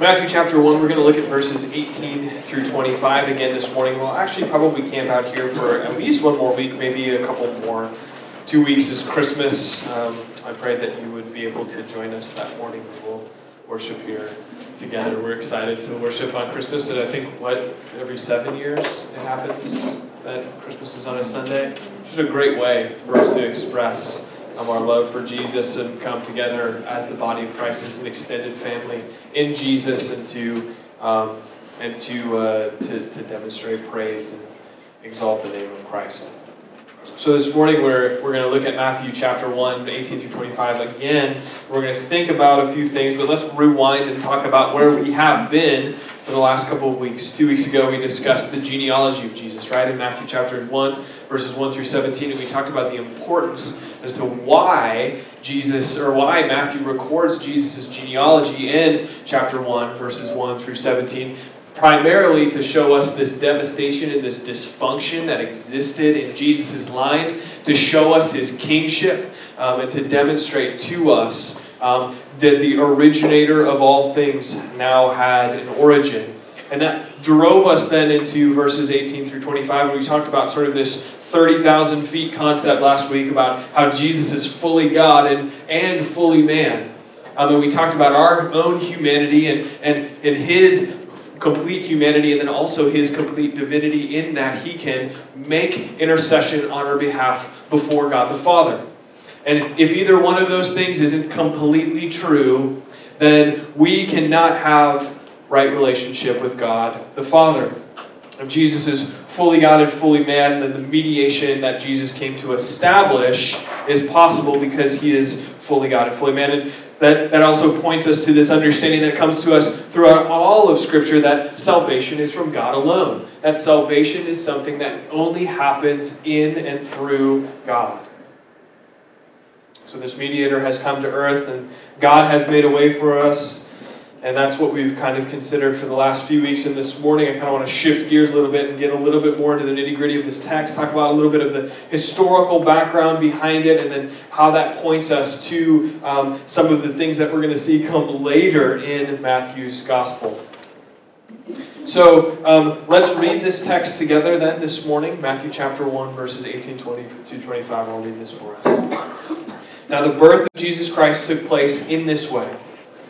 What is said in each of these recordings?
Matthew chapter 1, we're going to look at verses 18 through 25 again this morning. We'll actually probably camp out here for at least one more week, maybe a couple more. Two weeks is Christmas. Um, I pray that you would be able to join us that morning. We'll worship here together. We're excited to worship on Christmas, and I think, what, every seven years it happens that Christmas is on a Sunday? It's just a great way for us to express um, our love for Jesus and come together as the body of Christ as an extended family in Jesus and to um, and to, uh, to to demonstrate praise and exalt the name of Christ. So this morning we're, we're going to look at Matthew chapter 1, 18 through 25 again. We're going to think about a few things, but let's rewind and talk about where we have been for the last couple of weeks. Two weeks ago we discussed the genealogy of Jesus, right? In Matthew chapter 1, verses 1 through 17, and we talked about the importance as to why Jesus, or why Matthew records Jesus' genealogy in chapter 1, verses 1 through 17, primarily to show us this devastation and this dysfunction that existed in Jesus' line, to show us his kingship, um, and to demonstrate to us um, that the originator of all things now had an origin. And that drove us then into verses 18 through 25, when we talked about sort of this 30,000 feet concept last week about how Jesus is fully God and, and fully man. Um, and we talked about our own humanity and, and, and his complete humanity and then also his complete divinity in that he can make intercession on our behalf before God the Father. And if either one of those things isn't completely true, then we cannot have right relationship with God the Father. If Jesus is fully God and fully man, then the mediation that Jesus came to establish is possible because he is fully God and fully man. And that, that also points us to this understanding that comes to us throughout all of Scripture that salvation is from God alone. That salvation is something that only happens in and through God. So this mediator has come to earth, and God has made a way for us and that's what we've kind of considered for the last few weeks. And this morning, I kind of want to shift gears a little bit and get a little bit more into the nitty gritty of this text, talk about a little bit of the historical background behind it, and then how that points us to um, some of the things that we're going to see come later in Matthew's gospel. So um, let's read this text together then this morning Matthew chapter 1, verses 18 20 to 25. I'll read this for us. Now, the birth of Jesus Christ took place in this way.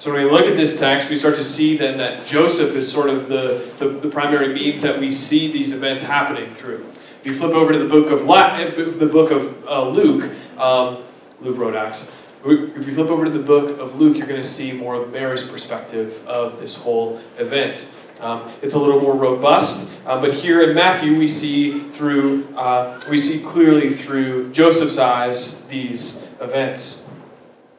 So when we look at this text, we start to see then that Joseph is sort of the, the, the primary means that we see these events happening through. If you flip over to the book of Latin, the book of uh, Luke, um, Luke wrote Acts. If you flip over to the book of Luke, you're going to see more of Mary's perspective of this whole event. Um, it's a little more robust, uh, but here in Matthew we see through uh, we see clearly through Joseph's eyes these events.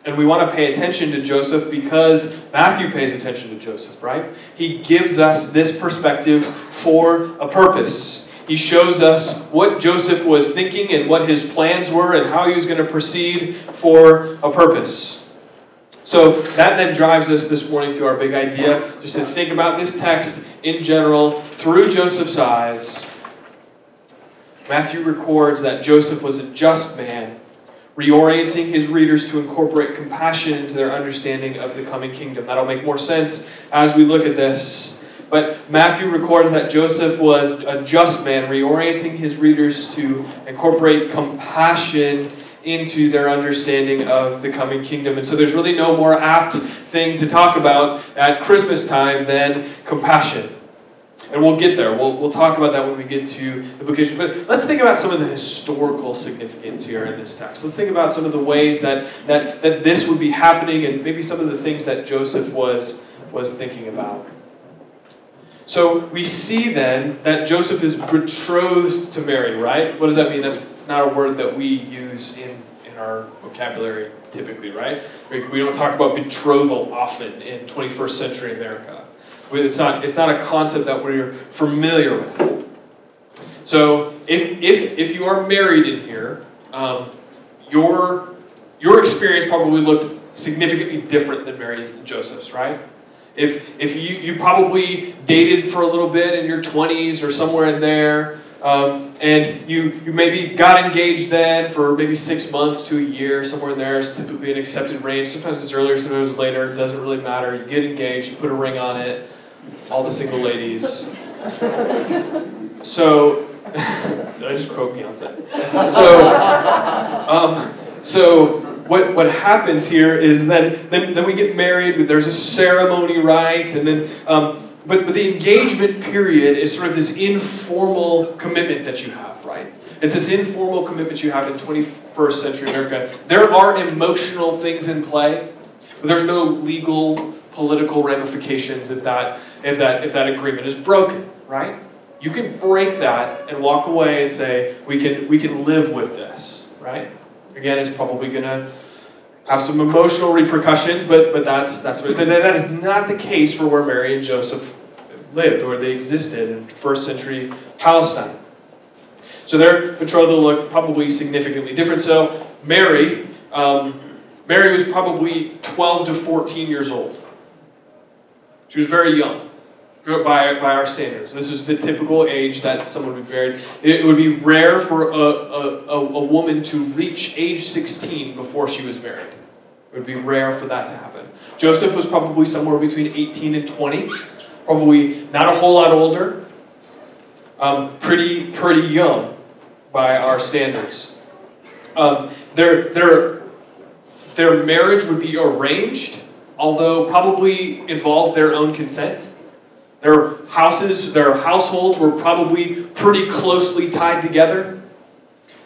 And we want to pay attention to Joseph because Matthew pays attention to Joseph, right? He gives us this perspective for a purpose. He shows us what Joseph was thinking and what his plans were and how he was going to proceed for a purpose. So that then drives us this morning to our big idea, just to think about this text in general through Joseph's eyes. Matthew records that Joseph was a just man reorienting his readers to incorporate compassion into their understanding of the coming kingdom. That'll make more sense as we look at this. But Matthew records that Joseph was a just man, reorienting his readers to incorporate compassion into their understanding of the coming kingdom. And so there's really no more apt thing to talk about at Christmas time than compassion. And we'll get there. We'll, we'll talk about that when we get to the vocations. But let's think about some of the historical significance here in this text. Let's think about some of the ways that, that, that this would be happening and maybe some of the things that Joseph was, was thinking about. So we see then that Joseph is betrothed to Mary, right? What does that mean? That's not a word that we use in, in our vocabulary typically, right? We don't talk about betrothal often in 21st century America. It's not, it's not a concept that we're familiar with. So if, if, if you are married in here, um, your, your experience probably looked significantly different than Mary and Joseph's, right? If, if you, you probably dated for a little bit in your 20s or somewhere in there, um, and you, you maybe got engaged then for maybe six months to a year, somewhere in there is typically an accepted range. Sometimes it's earlier, sometimes it's later, it doesn't really matter. You get engaged, you put a ring on it, all the single ladies. So, did I just quote Beyonce? So, um, so what, what happens here is then, then, then we get married, there's a ceremony, right? And then, um, but, but the engagement period is sort of this informal commitment that you have, right? It's this informal commitment you have in 21st century America. There are emotional things in play, but there's no legal, political ramifications if that, if that, if that agreement is broken, right? You can break that and walk away and say, we can, we can live with this, right? Again, it's probably going to have some emotional repercussions, but, but that's, that's what, that is not the case for where Mary and Joseph lived or they existed in first century Palestine. So their betrothal looked probably significantly different. So Mary, um, Mary was probably 12 to 14 years old. She was very young by, by our standards. This is the typical age that someone would be married. It would be rare for a, a, a, a woman to reach age 16 before she was married. It would be rare for that to happen. Joseph was probably somewhere between 18 and 20, probably not a whole lot older, um, pretty, pretty young by our standards. Um, their, their, their marriage would be arranged, although probably involved their own consent. Their houses, their households were probably pretty closely tied together.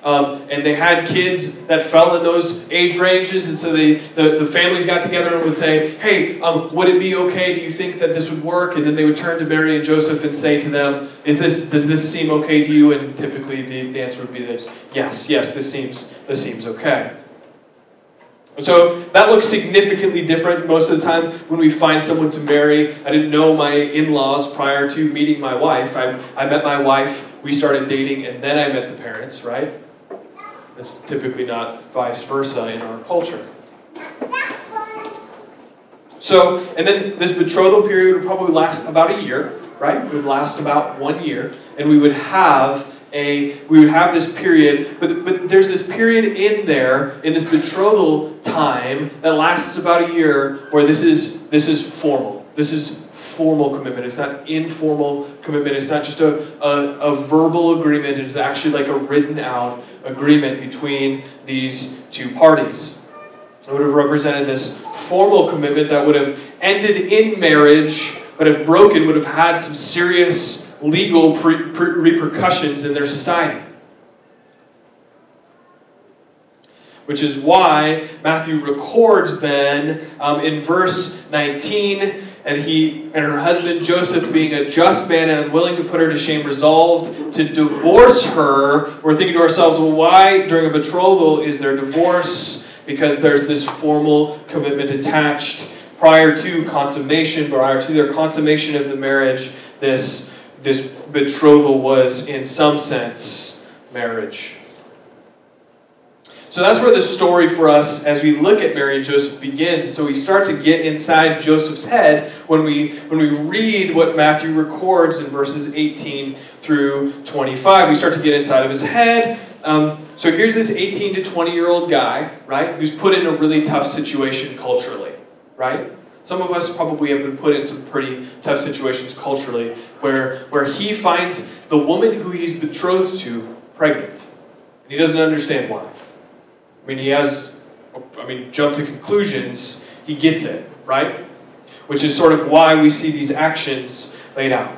Um, and they had kids that fell in those age ranges, and so they, the, the families got together and would say, Hey, um, would it be okay? Do you think that this would work? And then they would turn to Mary and Joseph and say to them, Is this, Does this seem okay to you? And typically the, the answer would be that, Yes, yes, this seems, this seems okay. So that looks significantly different most of the time when we find someone to marry. I didn't know my in laws prior to meeting my wife. I, I met my wife, we started dating, and then I met the parents, right? It's typically not vice versa in our culture. So, and then this betrothal period would probably last about a year, right? It would last about one year, and we would have a we would have this period, but but there's this period in there in this betrothal time that lasts about a year where this is this is formal. This is formal commitment. It's not informal commitment. It's not just a, a, a verbal agreement. It's actually like a written out agreement between these two parties. It would have represented this formal commitment that would have ended in marriage, but if broken, would have had some serious legal pre- pre- repercussions in their society. Which is why Matthew records then um, in verse 19, and he and her husband Joseph, being a just man and unwilling to put her to shame, resolved to divorce her. We're thinking to ourselves, well, why during a betrothal is there divorce? Because there's this formal commitment attached prior to consummation, prior to their consummation of the marriage. This this betrothal was, in some sense, marriage. So that's where the story for us, as we look at Mary and Joseph, begins. And so we start to get inside Joseph's head when we when we read what Matthew records in verses 18 through 25. We start to get inside of his head. Um, so here's this 18 to 20 year old guy, right, who's put in a really tough situation culturally, right? Some of us probably have been put in some pretty tough situations culturally where, where he finds the woman who he's betrothed to pregnant. And he doesn't understand why. I mean, he has, I mean, jump to conclusions, he gets it, right? Which is sort of why we see these actions laid out.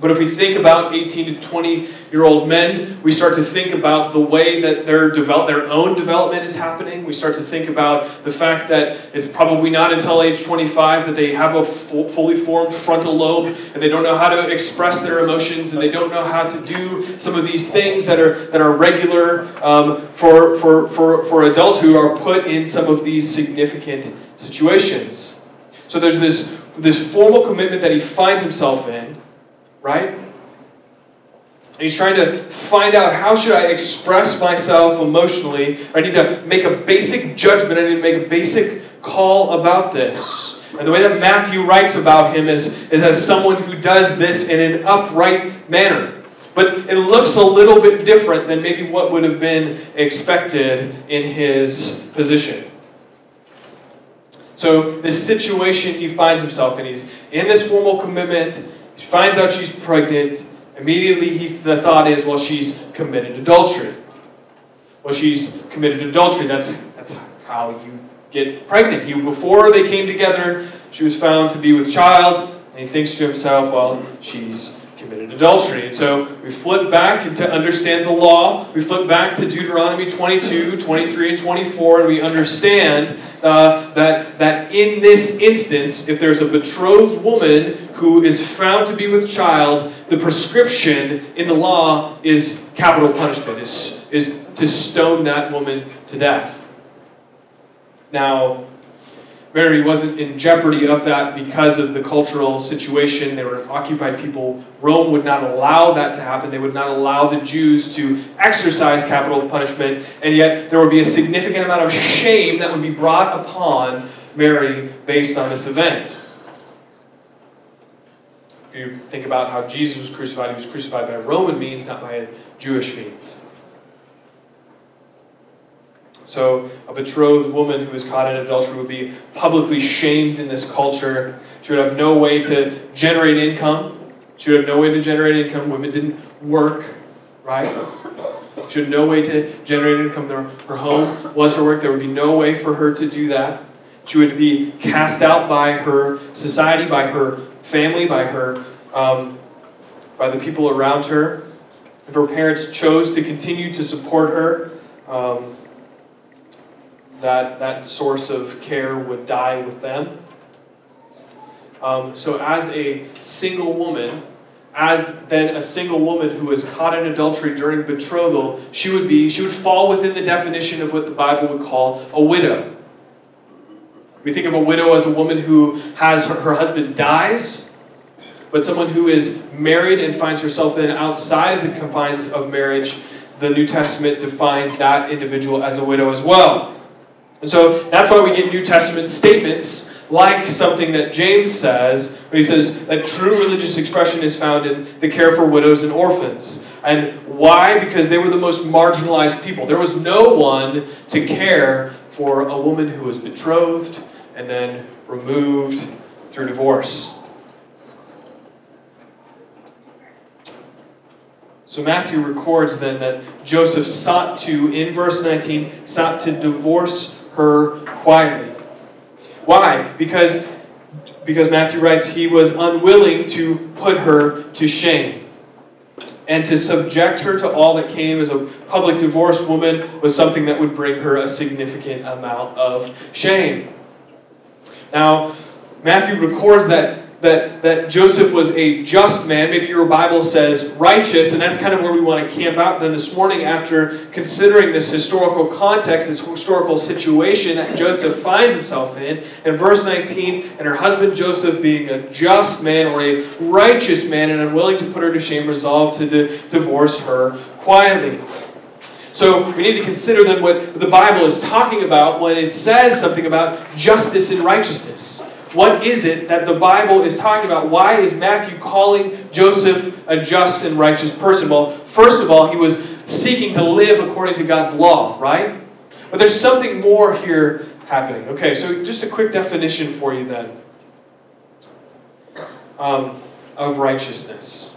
But if we think about 18 to 20 year old men, we start to think about the way that their, develop, their own development is happening. We start to think about the fact that it's probably not until age 25 that they have a fully formed frontal lobe and they don't know how to express their emotions and they don't know how to do some of these things that are, that are regular um, for, for, for, for adults who are put in some of these significant situations. So there's this, this formal commitment that he finds himself in right? He's trying to find out how should I express myself emotionally. I need to make a basic judgment. I need to make a basic call about this. And the way that Matthew writes about him is, is as someone who does this in an upright manner. But it looks a little bit different than maybe what would have been expected in his position. So, the situation he finds himself in, he's in this formal commitment she finds out she's pregnant. Immediately, he, the thought is, well, she's committed adultery. Well, she's committed adultery. That's, that's how you get pregnant. He, before they came together, she was found to be with child, and he thinks to himself, well, she's committed adultery. And so we flip back to understand the law. We flip back to Deuteronomy 22, 23, and 24, and we understand uh, that, that in this instance, if there's a betrothed woman who is found to be with child, the prescription in the law is capital punishment, is, is to stone that woman to death. Now, Mary wasn't in jeopardy of that because of the cultural situation. They were occupied people. Rome would not allow that to happen. They would not allow the Jews to exercise capital punishment, and yet there would be a significant amount of shame that would be brought upon Mary based on this event. If you think about how Jesus was crucified, he was crucified by Roman means, not by Jewish means. So, a betrothed woman who was caught in adultery would be publicly shamed in this culture. She would have no way to generate income. She would have no way to generate income. Women didn't work, right? She had no way to generate income. Her home was her work. There would be no way for her to do that. She would be cast out by her society, by her family, by her, um, by the people around her. If her parents chose to continue to support her, um, that that source of care would die with them. Um, so, as a single woman, as then a single woman who is caught in adultery during betrothal, she would be she would fall within the definition of what the Bible would call a widow. We think of a widow as a woman who has her, her husband dies, but someone who is married and finds herself then outside of the confines of marriage. The New Testament defines that individual as a widow as well. And so that's why we get New Testament statements like something that James says, where he says that true religious expression is found in the care for widows and orphans. And why? Because they were the most marginalized people. There was no one to care for a woman who was betrothed and then removed through divorce. So Matthew records then that Joseph sought to, in verse 19, sought to divorce her quietly. Why? Because, because Matthew writes he was unwilling to put her to shame. And to subject her to all that came as a public divorced woman was something that would bring her a significant amount of shame. Now, Matthew records that that, that Joseph was a just man. Maybe your Bible says righteous, and that's kind of where we want to camp out then this morning after considering this historical context, this historical situation that Joseph finds himself in. In verse 19, and her husband Joseph, being a just man or a righteous man and unwilling to put her to shame, resolved to di- divorce her quietly. So we need to consider then what the Bible is talking about when it says something about justice and righteousness. What is it that the Bible is talking about? Why is Matthew calling Joseph a just and righteous person? Well, first of all, he was seeking to live according to God's law, right? But there's something more here happening. Okay, so just a quick definition for you then um, of righteousness.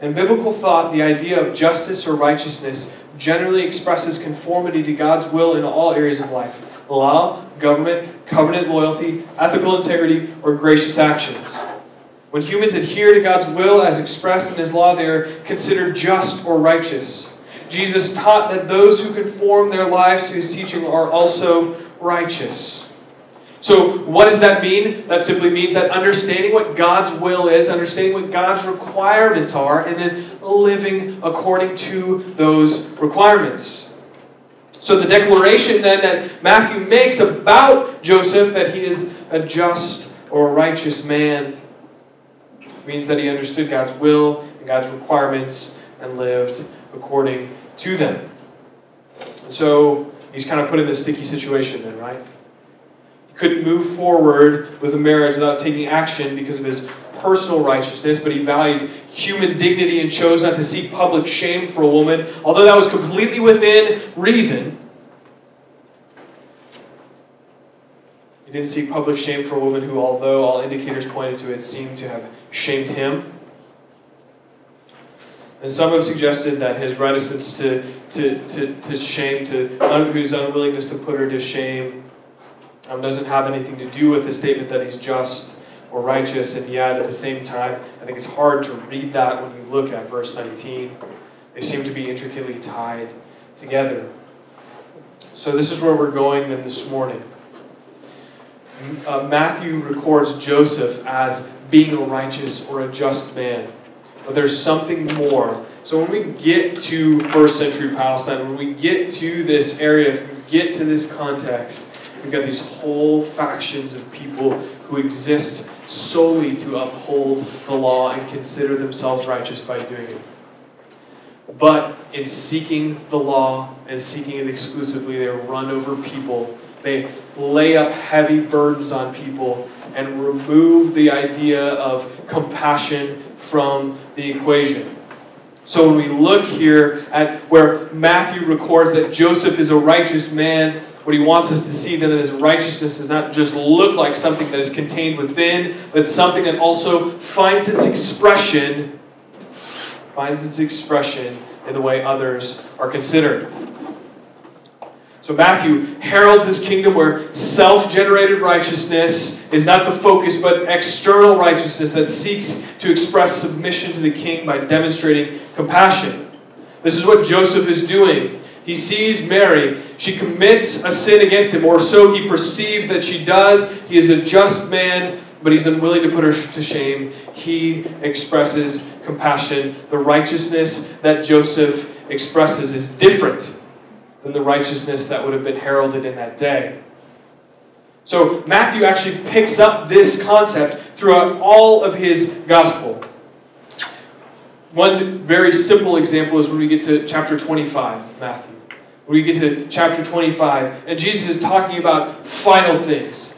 In biblical thought, the idea of justice or righteousness generally expresses conformity to God's will in all areas of life law, government, covenant loyalty, ethical integrity, or gracious actions. When humans adhere to God's will as expressed in His law, they are considered just or righteous. Jesus taught that those who conform their lives to His teaching are also righteous. So, what does that mean? That simply means that understanding what God's will is, understanding what God's requirements are, and then living according to those requirements. So, the declaration then that Matthew makes about Joseph that he is a just or a righteous man means that he understood God's will and God's requirements and lived according to them. And so, he's kind of put in this sticky situation then, right? He couldn't move forward with a marriage without taking action because of his personal righteousness, but he valued human dignity and chose not to seek public shame for a woman, although that was completely within reason. He didn't seek public shame for a woman who, although all indicators pointed to it, seemed to have shamed him. And some have suggested that his reticence to, to, to, to shame, to his unwillingness to put her to shame, um, doesn't have anything to do with the statement that he's just or righteous, and yet at the same time, I think it's hard to read that when you look at verse 19. They seem to be intricately tied together. So, this is where we're going then this morning. Uh, Matthew records Joseph as being a righteous or a just man. But there's something more. So when we get to first century Palestine, when we get to this area, when we get to this context, We've got these whole factions of people who exist solely to uphold the law and consider themselves righteous by doing it. But in seeking the law and seeking it exclusively, they run over people. They lay up heavy burdens on people and remove the idea of compassion from the equation. So when we look here at where Matthew records that Joseph is a righteous man, what he wants us to see then that his righteousness does not just look like something that is contained within, but something that also finds its expression, finds its expression in the way others are considered. So Matthew heralds this kingdom where self-generated righteousness is not the focus, but external righteousness that seeks to express submission to the king by demonstrating compassion. This is what Joseph is doing he sees Mary. She commits a sin against him, or so he perceives that she does. He is a just man, but he's unwilling to put her to shame. He expresses compassion. The righteousness that Joseph expresses is different than the righteousness that would have been heralded in that day. So Matthew actually picks up this concept throughout all of his gospel. One very simple example is when we get to chapter 25, Matthew. When we get to chapter 25, and Jesus is talking about final things.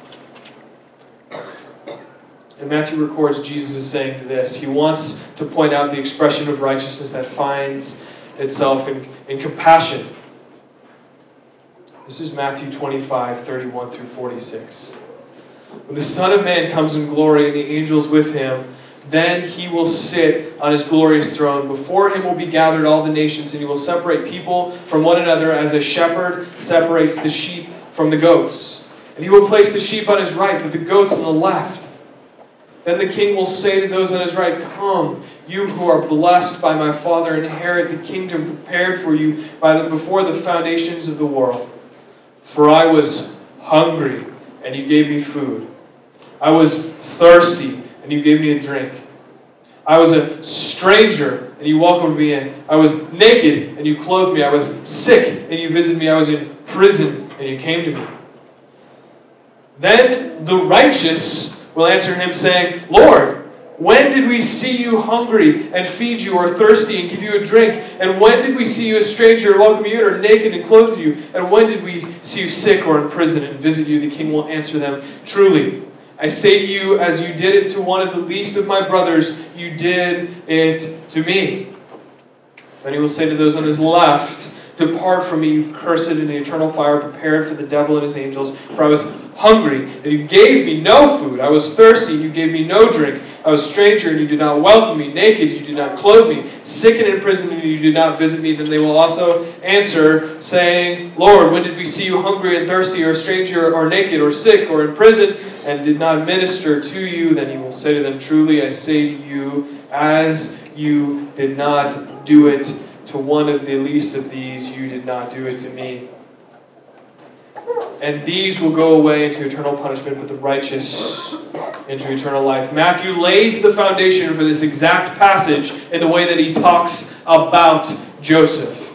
And Matthew records Jesus is saying to this. He wants to point out the expression of righteousness that finds itself in, in compassion. This is Matthew 25, 31 through 46. When the Son of Man comes in glory and the angels with him, then he will sit on his glorious throne. Before him will be gathered all the nations, and he will separate people from one another as a shepherd separates the sheep from the goats. And he will place the sheep on his right, but the goats on the left. Then the king will say to those on his right, Come, you who are blessed by my Father, inherit the kingdom prepared for you by the, before the foundations of the world. For I was hungry, and you gave me food. I was thirsty and you gave me a drink. I was a stranger, and you welcomed me in. I was naked, and you clothed me. I was sick, and you visited me. I was in prison, and you came to me. Then the righteous will answer him, saying, Lord, when did we see you hungry and feed you, or thirsty and give you a drink? And when did we see you a stranger and welcome you or naked and clothe you? And when did we see you sick or in prison and visit you? The king will answer them, Truly, I say to you, as you did it to one of the least of my brothers, you did it to me. Then he will say to those on his left, Depart from me, you cursed, in the eternal fire prepared for the devil and his angels. For I was hungry, and you gave me no food. I was thirsty, and you gave me no drink. I was a stranger and you did not welcome me, naked, you did not clothe me, sick and in prison and you did not visit me. Then they will also answer, saying, Lord, when did we see you hungry and thirsty, or a stranger, or naked, or sick, or in prison, and did not minister to you? Then he will say to them, Truly I say to you, as you did not do it to one of the least of these, you did not do it to me. And these will go away into eternal punishment, but the righteous into eternal life. Matthew lays the foundation for this exact passage in the way that he talks about Joseph.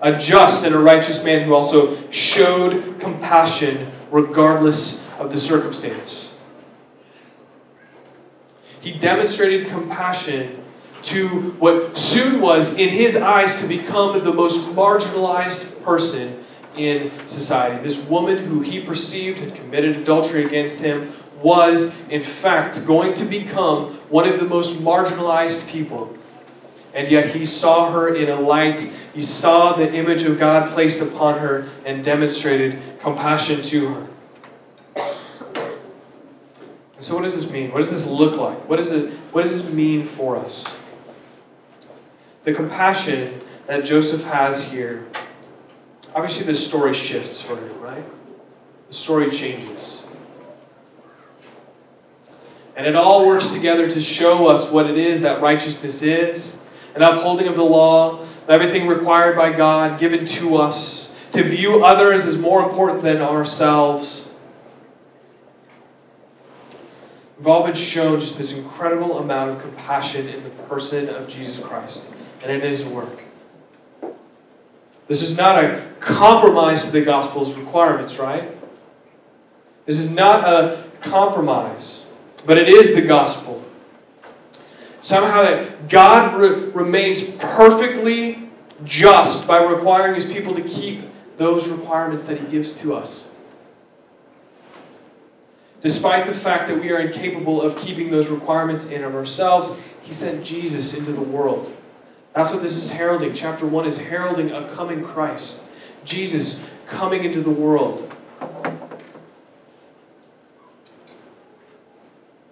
A just and a righteous man who also showed compassion regardless of the circumstance. He demonstrated compassion to what soon was, in his eyes, to become the most marginalized person in society. This woman who he perceived had committed adultery against him was, in fact, going to become one of the most marginalized people. And yet he saw her in a light. He saw the image of God placed upon her and demonstrated compassion to her. So, what does this mean? What does this look like? What, is it, what does this mean for us? The compassion that Joseph has here obviously the story shifts for him, right? The story changes. And it all works together to show us what it is that righteousness is, an upholding of the law, everything required by God given to us, to view others as more important than ourselves. We've all been shown just this incredible amount of compassion in the person of Jesus Christ and in his work. This is not a compromise to the gospel's requirements, right? This is not a compromise, but it is the gospel. Somehow that God re- remains perfectly just by requiring his people to keep those requirements that he gives to us. Despite the fact that we are incapable of keeping those requirements in of ourselves, he sent Jesus into the world that's what this is heralding. Chapter 1 is heralding a coming Christ, Jesus coming into the world.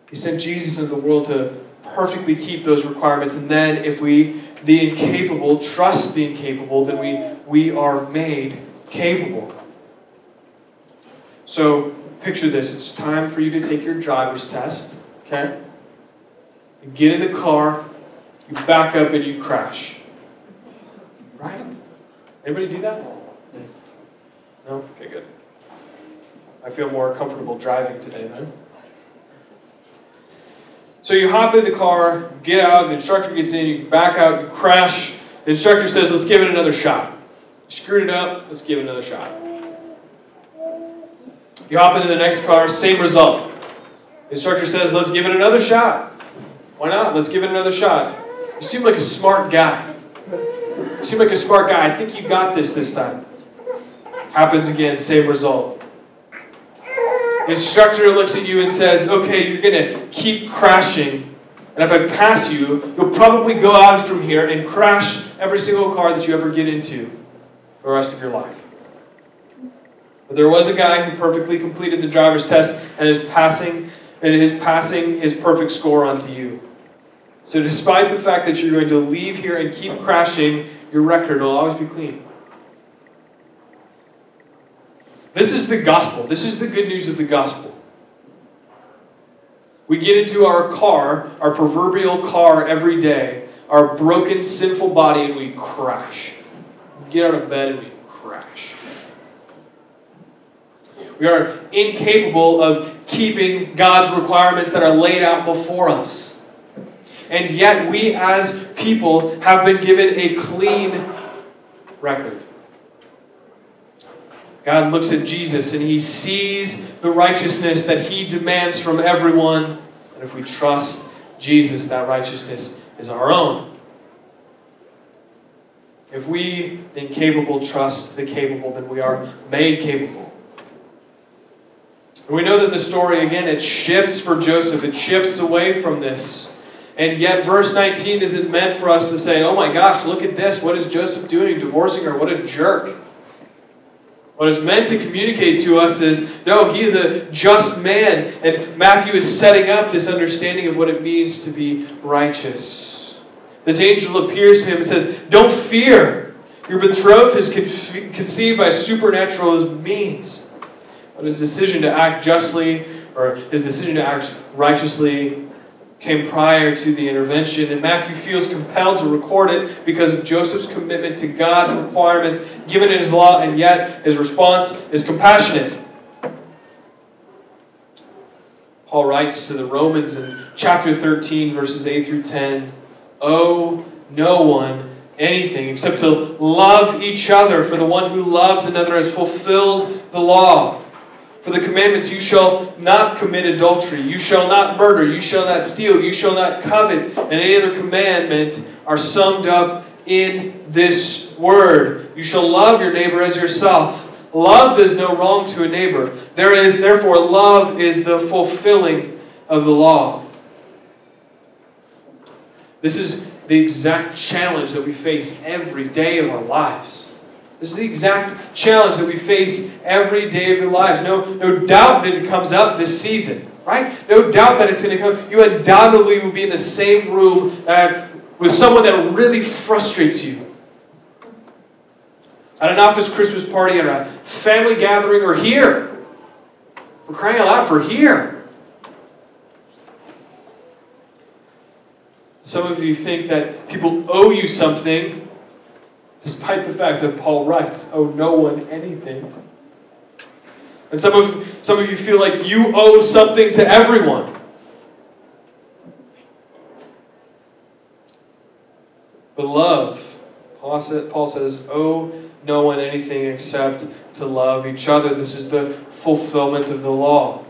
He sent Jesus into the world to perfectly keep those requirements. And then, if we, the incapable, trust the incapable, then we, we are made capable. So, picture this it's time for you to take your driver's test, okay? get in the car, you back up and you crash. Right? Anybody do that? No? Okay, good. I feel more comfortable driving today then. So you hop in the car, get out, the instructor gets in, you back out, you crash. The instructor says, let's give it another shot. You screwed it up, let's give it another shot. You hop into the next car, same result. The instructor says, let's give it another shot. Why not? Let's give it another shot. You seem like a smart guy. You seem like a smart guy. I think you got this this time. Happens again, same result. The instructor looks at you and says, Okay, you're going to keep crashing. And if I pass you, you'll probably go out from here and crash every single car that you ever get into for the rest of your life. But there was a guy who perfectly completed the driver's test and is passing and is passing his perfect score onto you. So, despite the fact that you're going to leave here and keep crashing, your record will always be clean. This is the gospel. This is the good news of the gospel. We get into our car, our proverbial car, every day, our broken, sinful body, and we crash. We get out of bed and we crash. We are incapable of keeping God's requirements that are laid out before us. And yet, we as people have been given a clean record. God looks at Jesus and he sees the righteousness that he demands from everyone. And if we trust Jesus, that righteousness is our own. If we, the incapable, trust the capable, then we are made capable. And we know that the story, again, it shifts for Joseph. It shifts away from this. And yet, verse 19 isn't meant for us to say, oh my gosh, look at this. What is Joseph doing? Divorcing her. What a jerk. What it's meant to communicate to us is no, he is a just man. And Matthew is setting up this understanding of what it means to be righteous. This angel appears to him and says, Don't fear. Your betrothed is conceived by supernatural means. But his decision to act justly, or his decision to act righteously, came prior to the intervention, and Matthew feels compelled to record it because of Joseph's commitment to God's requirements given in his law, and yet his response is compassionate. Paul writes to the Romans in chapter 13, verses 8 through 10 Owe no one anything except to love each other, for the one who loves another has fulfilled the law. For the commandments, you shall not commit adultery, you shall not murder, you shall not steal, you shall not covet, and any other commandment are summed up in this word. You shall love your neighbor as yourself. Love does no wrong to a neighbor. There is, therefore, love is the fulfilling of the law. This is the exact challenge that we face every day of our lives. This is the exact challenge that we face every day of our lives. No, no doubt that it comes up this season, right? No doubt that it's going to come. You undoubtedly will be in the same room uh, with someone that really frustrates you. At an office Christmas party, at a family gathering, or here. We're crying out loud, for here. Some of you think that people owe you something despite the fact that Paul writes, owe no one anything. And some of, some of you feel like you owe something to everyone. But love, Paul says, owe no one anything except to love each other. This is the fulfillment of the law.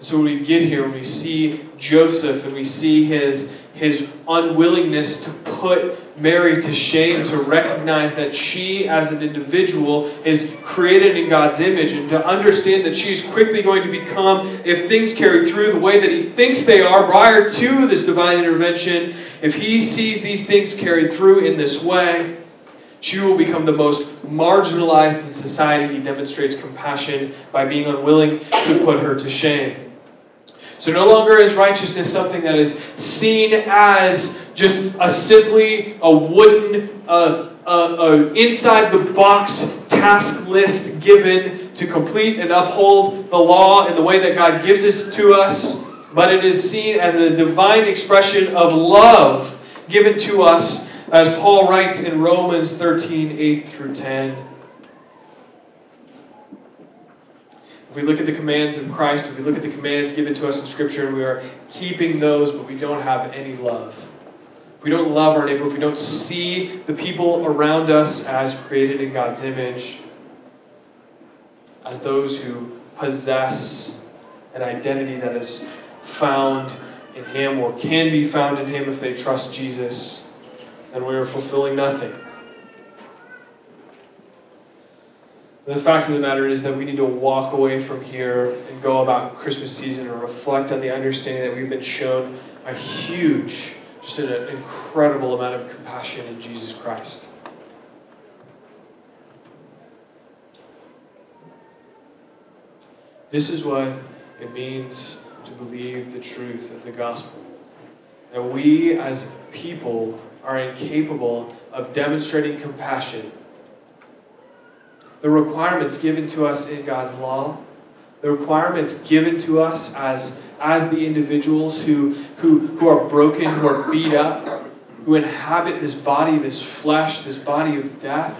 So when we get here, when we see Joseph and we see his his unwillingness to put Mary to shame, to recognize that she, as an individual, is created in God's image, and to understand that she is quickly going to become, if things carry through the way that he thinks they are prior to this divine intervention, if he sees these things carried through in this way, she will become the most marginalized in society. He demonstrates compassion by being unwilling to put her to shame. So no longer is righteousness something that is seen as just a simply a wooden, uh, uh, uh, inside the box task list given to complete and uphold the law in the way that God gives it to us, but it is seen as a divine expression of love given to us, as Paul writes in Romans 13 8 through 10. If we look at the commands of Christ, if we look at the commands given to us in Scripture, and we are keeping those, but we don't have any love. If we don't love our neighbor, if we don't see the people around us as created in God's image, as those who possess an identity that is found in Him or can be found in Him if they trust Jesus, then we are fulfilling nothing. The fact of the matter is that we need to walk away from here and go about Christmas season and reflect on the understanding that we've been shown a huge, just an incredible amount of compassion in Jesus Christ. This is what it means to believe the truth of the gospel. That we as people are incapable of demonstrating compassion the requirements given to us in God's law, the requirements given to us as, as the individuals who, who, who are broken, who are beat up, who inhabit this body, this flesh, this body of death.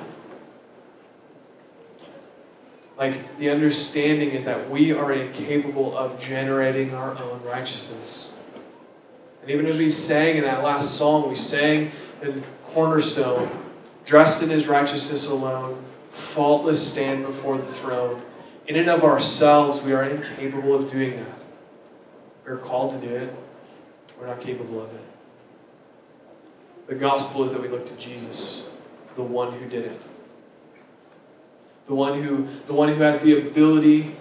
Like, the understanding is that we are incapable of generating our own righteousness. And even as we sang in that last song, we sang in Cornerstone, dressed in his righteousness alone, faultless stand before the throne. In and of ourselves, we are incapable of doing that. We're called to do it. We're not capable of it. The gospel is that we look to Jesus, the one who did it. The one who, the one who has the ability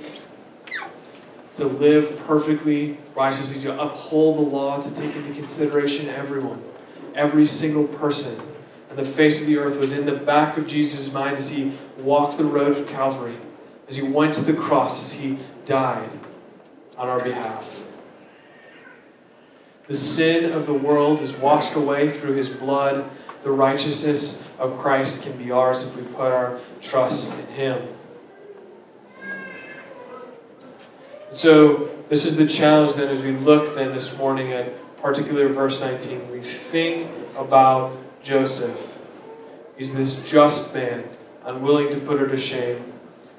to live perfectly, righteously, to uphold the law, to take into consideration everyone, every single person, the face of the earth was in the back of Jesus' mind as he walked the road of Calvary, as he went to the cross, as he died on our behalf. The sin of the world is washed away through his blood. The righteousness of Christ can be ours if we put our trust in him. So, this is the challenge then as we look then this morning at particular verse 19. We think about Joseph. He's this just man, unwilling to put her to shame.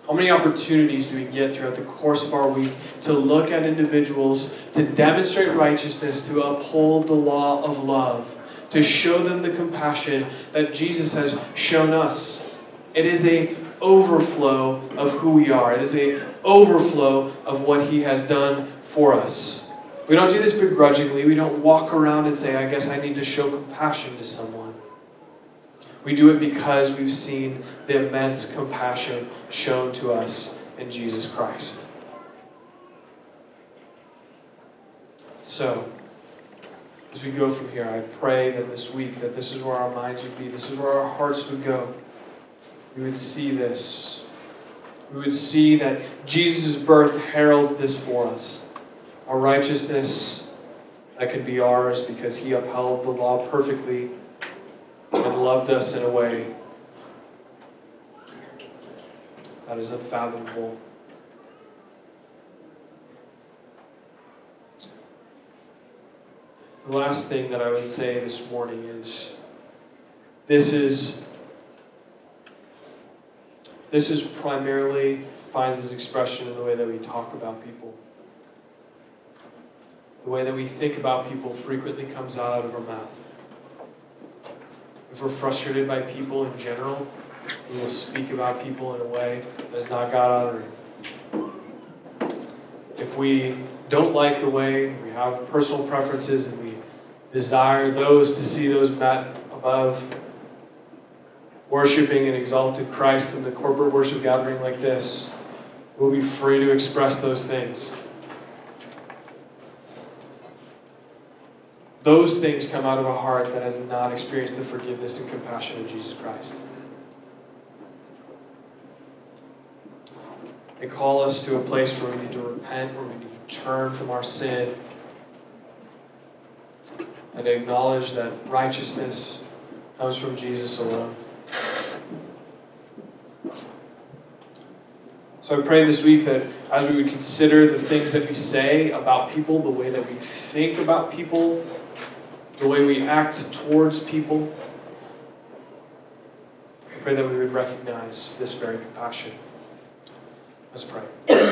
How many opportunities do we get throughout the course of our week to look at individuals, to demonstrate righteousness, to uphold the law of love, to show them the compassion that Jesus has shown us? It is a overflow of who we are. It is a overflow of what he has done for us. We don't do this begrudgingly. We don't walk around and say, I guess I need to show compassion to someone. We do it because we've seen the immense compassion shown to us in Jesus Christ. So, as we go from here, I pray that this week that this is where our minds would be, this is where our hearts would go. We would see this. We would see that Jesus' birth heralds this for us. Our righteousness that could be ours because he upheld the law perfectly and loved us in a way that is unfathomable. The last thing that I would say this morning is this is this is primarily finds its expression in the way that we talk about people. The way that we think about people frequently comes out of our mouth. If we're frustrated by people in general, we will speak about people in a way that is not God honoring. If we don't like the way we have personal preferences and we desire those to see those met above worshiping and exalted Christ in the corporate worship gathering like this, we'll be free to express those things. Those things come out of a heart that has not experienced the forgiveness and compassion of Jesus Christ. They call us to a place where we need to repent, where we need to turn from our sin, and acknowledge that righteousness comes from Jesus alone. So I pray this week that as we would consider the things that we say about people, the way that we think about people, the way we act towards people, I pray that we would recognize this very compassion. Let's pray.